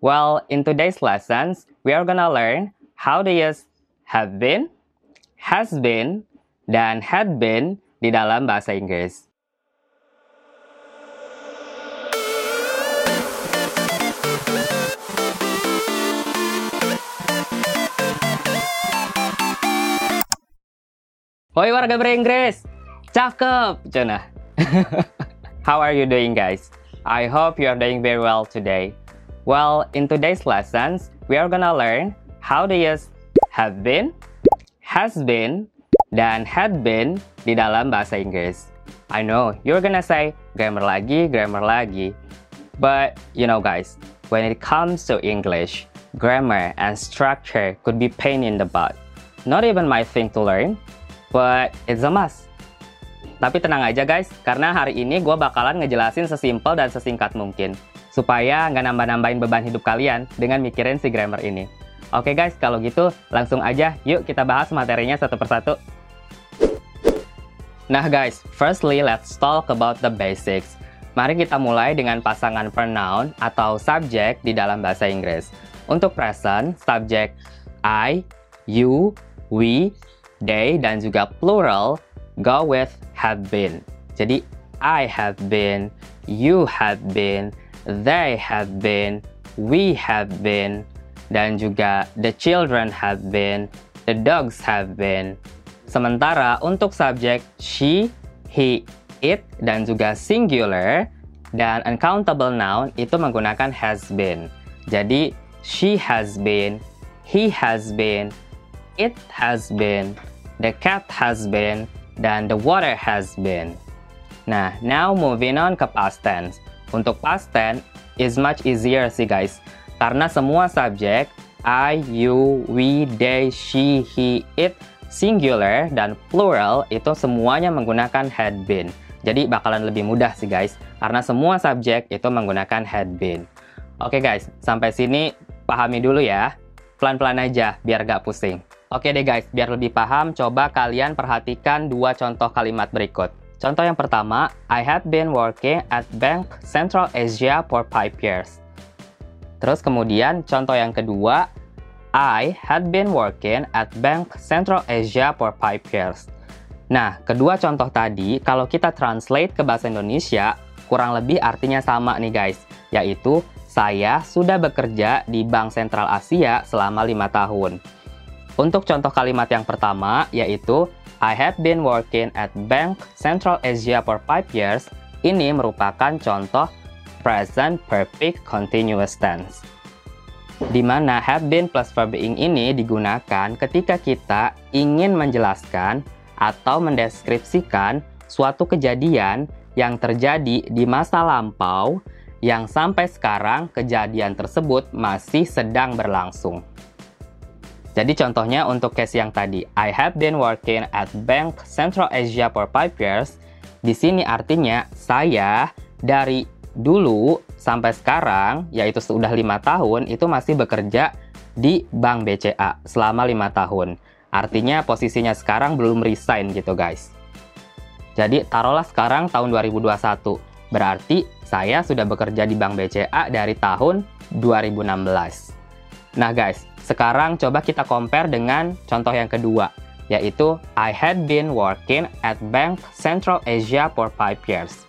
Well, in today's lessons, we are gonna learn how to use have been, has been, dan had been di dalam bahasa Inggris. Hoi warga beringgris, cakep, Jonah. How are you doing guys? I hope you are doing very well today. Well, in today's lessons, we are gonna learn how to use have been, has been, dan had been di dalam bahasa Inggris. I know, you're gonna say grammar lagi, grammar lagi. But, you know guys, when it comes to English, grammar and structure could be pain in the butt. Not even my thing to learn, but it's a must. Tapi tenang aja guys, karena hari ini gue bakalan ngejelasin sesimpel dan sesingkat mungkin. Supaya nggak nambah-nambahin beban hidup kalian dengan mikirin si grammar ini. Oke guys, kalau gitu langsung aja yuk kita bahas materinya satu persatu. Nah guys, firstly let's talk about the basics. Mari kita mulai dengan pasangan pronoun atau subjek di dalam bahasa Inggris. Untuk present, subjek I, you, we, they, dan juga plural go with have been. Jadi, I have been, you have been, they have been, we have been, dan juga the children have been, the dogs have been. Sementara untuk subjek she, he, it, dan juga singular, dan uncountable noun itu menggunakan has been. Jadi, she has been, he has been, it has been, the cat has been, dan the water has been. Nah, now moving on ke past tense. Untuk past tense is much easier sih guys. Karena semua subjek I, you, we, they, she, he, it, singular, dan plural itu semuanya menggunakan had been. Jadi bakalan lebih mudah sih guys. Karena semua subjek itu menggunakan had been. Oke guys, sampai sini pahami dulu ya. Pelan-pelan aja biar gak pusing. Oke deh guys, biar lebih paham, coba kalian perhatikan dua contoh kalimat berikut. Contoh yang pertama, I have been working at Bank Central Asia for 5 years. Terus kemudian contoh yang kedua, I had been working at Bank Central Asia for 5 years. Nah, kedua contoh tadi, kalau kita translate ke bahasa Indonesia, kurang lebih artinya sama nih guys, yaitu saya sudah bekerja di Bank Sentral Asia selama lima tahun. Untuk contoh kalimat yang pertama, yaitu I have been working at Bank Central Asia for 5 years, ini merupakan contoh present perfect continuous tense. Di mana have been plus verb being ini digunakan ketika kita ingin menjelaskan atau mendeskripsikan suatu kejadian yang terjadi di masa lampau yang sampai sekarang kejadian tersebut masih sedang berlangsung. Jadi contohnya untuk case yang tadi, I have been working at Bank Central Asia for 5 years. Di sini artinya saya dari dulu sampai sekarang, yaitu sudah lima tahun, itu masih bekerja di Bank BCA selama lima tahun. Artinya posisinya sekarang belum resign gitu guys. Jadi taruhlah sekarang tahun 2021. Berarti saya sudah bekerja di Bank BCA dari tahun 2016. Nah guys, sekarang coba kita compare dengan contoh yang kedua, yaitu I had been working at Bank Central Asia for 5 years.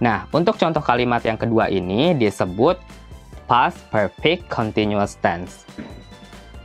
Nah, untuk contoh kalimat yang kedua ini disebut past perfect continuous tense.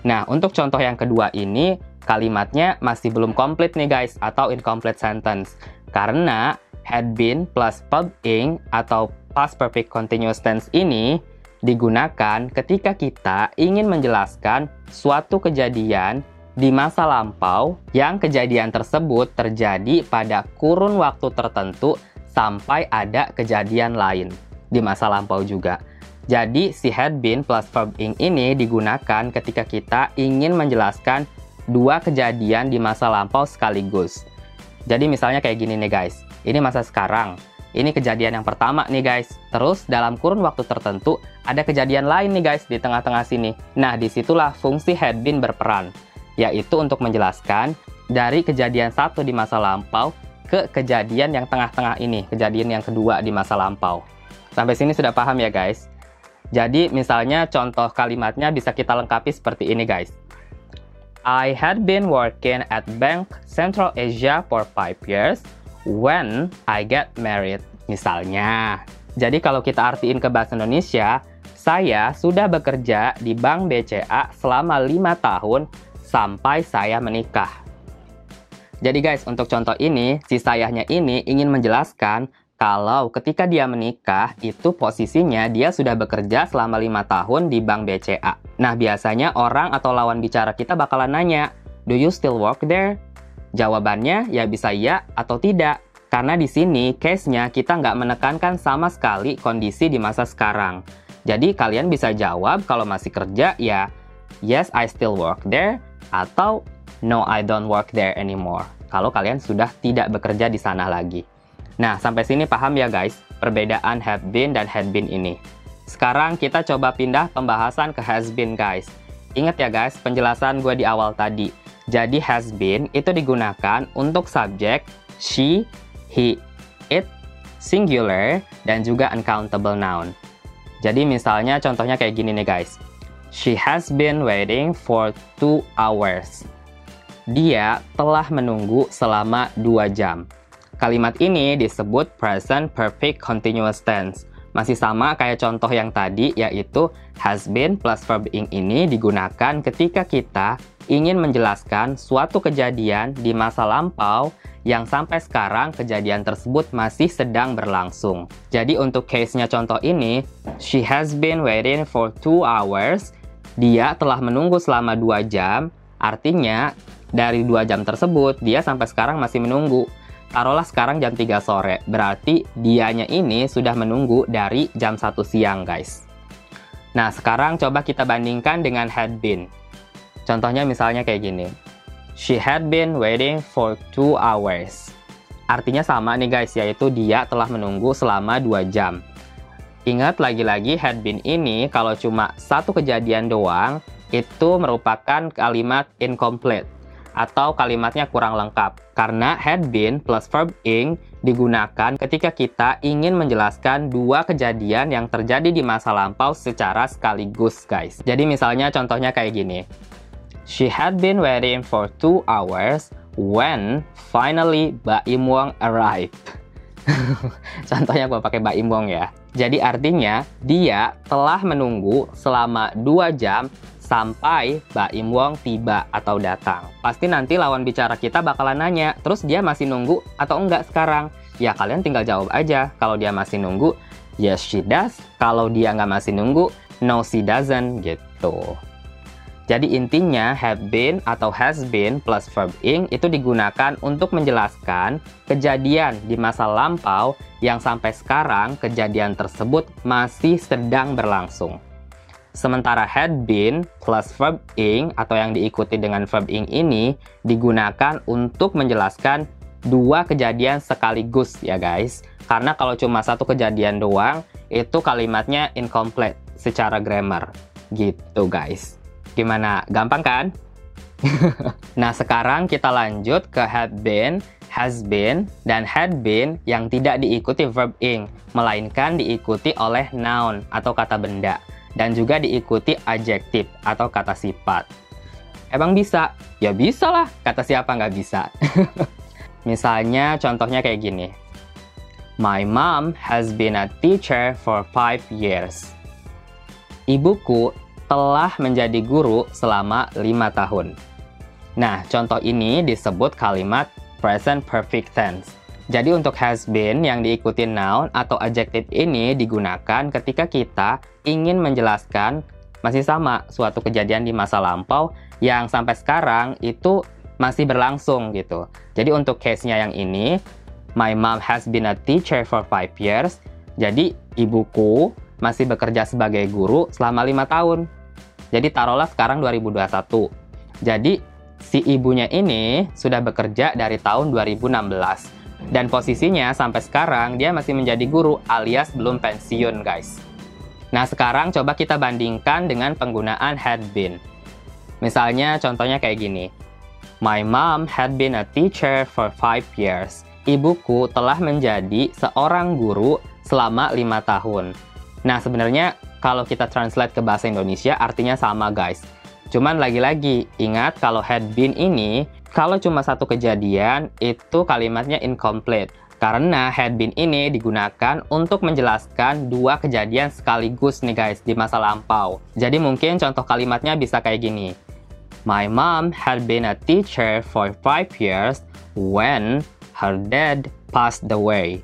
Nah, untuk contoh yang kedua ini kalimatnya masih belum komplit nih guys atau incomplete sentence karena had been plus verb ing atau past perfect continuous tense ini digunakan ketika kita ingin menjelaskan suatu kejadian di masa lampau yang kejadian tersebut terjadi pada kurun waktu tertentu sampai ada kejadian lain di masa lampau juga. Jadi si had been plus verb ing ini digunakan ketika kita ingin menjelaskan dua kejadian di masa lampau sekaligus. Jadi misalnya kayak gini nih guys, ini masa sekarang, ini kejadian yang pertama nih guys. Terus dalam kurun waktu tertentu ada kejadian lain nih guys di tengah-tengah sini. Nah di situlah fungsi had been berperan. Yaitu untuk menjelaskan dari kejadian satu di masa lampau ke kejadian yang tengah-tengah ini. Kejadian yang kedua di masa lampau. Sampai sini sudah paham ya guys? Jadi misalnya contoh kalimatnya bisa kita lengkapi seperti ini guys. I had been working at Bank Central Asia for 5 years when I get married. Misalnya. Jadi kalau kita artiin ke bahasa Indonesia, saya sudah bekerja di Bank BCA selama 5 tahun sampai saya menikah. Jadi guys, untuk contoh ini, si sayahnya ini ingin menjelaskan kalau ketika dia menikah, itu posisinya dia sudah bekerja selama lima tahun di Bank BCA. Nah, biasanya orang atau lawan bicara kita bakalan nanya, Do you still work there? Jawabannya ya bisa iya atau tidak. Karena di sini case-nya kita nggak menekankan sama sekali kondisi di masa sekarang. Jadi kalian bisa jawab kalau masih kerja ya yes I still work there atau no I don't work there anymore. Kalau kalian sudah tidak bekerja di sana lagi. Nah, sampai sini paham ya guys, perbedaan have been dan had been ini. Sekarang kita coba pindah pembahasan ke has been guys. Ingat ya guys, penjelasan gue di awal tadi. Jadi has been itu digunakan untuk subjek she, he, it, singular, dan juga uncountable noun. Jadi misalnya contohnya kayak gini nih guys. She has been waiting for two hours. Dia telah menunggu selama dua jam. Kalimat ini disebut present perfect continuous tense. Masih sama kayak contoh yang tadi, yaitu has been plus verb ing ini digunakan ketika kita ingin menjelaskan suatu kejadian di masa lampau yang sampai sekarang kejadian tersebut masih sedang berlangsung. Jadi untuk case-nya contoh ini, she has been waiting for two hours. Dia telah menunggu selama dua jam. Artinya, dari dua jam tersebut, dia sampai sekarang masih menunggu. Taruhlah sekarang jam 3 sore, berarti dianya ini sudah menunggu dari jam 1 siang, guys. Nah, sekarang coba kita bandingkan dengan had been. Contohnya misalnya kayak gini. She had been waiting for 2 hours. Artinya sama nih guys, yaitu dia telah menunggu selama 2 jam. Ingat lagi-lagi had been ini kalau cuma satu kejadian doang, itu merupakan kalimat incomplete atau kalimatnya kurang lengkap. Karena had been plus verb ing digunakan ketika kita ingin menjelaskan dua kejadian yang terjadi di masa lampau secara sekaligus, guys. Jadi misalnya contohnya kayak gini. She had been waiting for two hours when finally Baim Wong arrived. Contohnya gue pakai Baim Wong ya. Jadi artinya dia telah menunggu selama dua jam sampai Mbak Im Wong tiba atau datang. Pasti nanti lawan bicara kita bakalan nanya, terus dia masih nunggu atau enggak sekarang? Ya kalian tinggal jawab aja. Kalau dia masih nunggu, yes she does. Kalau dia nggak masih nunggu, no she doesn't gitu. Jadi intinya have been atau has been plus verb ing itu digunakan untuk menjelaskan kejadian di masa lampau yang sampai sekarang kejadian tersebut masih sedang berlangsung. Sementara had been plus verb ing atau yang diikuti dengan verb ing ini digunakan untuk menjelaskan dua kejadian sekaligus ya guys. Karena kalau cuma satu kejadian doang, itu kalimatnya incomplete secara grammar. Gitu guys. Gimana? Gampang kan? nah sekarang kita lanjut ke had been, has been, dan had been yang tidak diikuti verb ing, melainkan diikuti oleh noun atau kata benda dan juga diikuti adjektif atau kata sifat. Emang bisa? Ya bisa lah, kata siapa nggak bisa. Misalnya contohnya kayak gini. My mom has been a teacher for five years. Ibuku telah menjadi guru selama lima tahun. Nah, contoh ini disebut kalimat present perfect tense. Jadi untuk has been yang diikuti noun atau adjective ini digunakan ketika kita ingin menjelaskan masih sama suatu kejadian di masa lampau yang sampai sekarang itu masih berlangsung gitu. Jadi untuk case-nya yang ini, my mom has been a teacher for five years. Jadi ibuku masih bekerja sebagai guru selama lima tahun. Jadi taruhlah sekarang 2021. Jadi si ibunya ini sudah bekerja dari tahun 2016 dan posisinya sampai sekarang dia masih menjadi guru alias belum pensiun guys. Nah sekarang coba kita bandingkan dengan penggunaan had been. Misalnya contohnya kayak gini. My mom had been a teacher for five years. Ibuku telah menjadi seorang guru selama lima tahun. Nah, sebenarnya kalau kita translate ke bahasa Indonesia artinya sama guys. Cuman lagi-lagi, ingat kalau had been ini, kalau cuma satu kejadian, itu kalimatnya incomplete. Karena had been ini digunakan untuk menjelaskan dua kejadian sekaligus nih guys di masa lampau. Jadi mungkin contoh kalimatnya bisa kayak gini. My mom had been a teacher for five years when her dad passed away.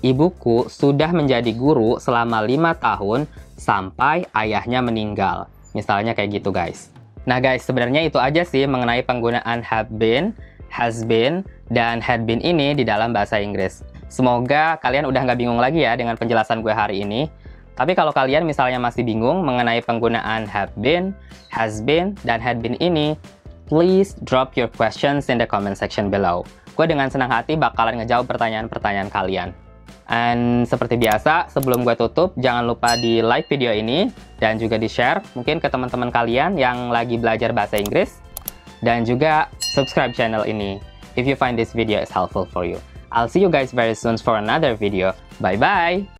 Ibuku sudah menjadi guru selama lima tahun sampai ayahnya meninggal. Misalnya kayak gitu guys. Nah guys, sebenarnya itu aja sih mengenai penggunaan have been, has been, dan had been ini di dalam bahasa Inggris. Semoga kalian udah nggak bingung lagi ya dengan penjelasan gue hari ini. Tapi kalau kalian misalnya masih bingung mengenai penggunaan have been, has been, dan had been ini, please drop your questions in the comment section below. Gue dengan senang hati bakalan ngejawab pertanyaan-pertanyaan kalian. And seperti biasa, sebelum gue tutup, jangan lupa di like video ini dan juga di share mungkin ke teman-teman kalian yang lagi belajar bahasa Inggris dan juga subscribe channel ini if you find this video is helpful for you. I'll see you guys very soon for another video. Bye-bye!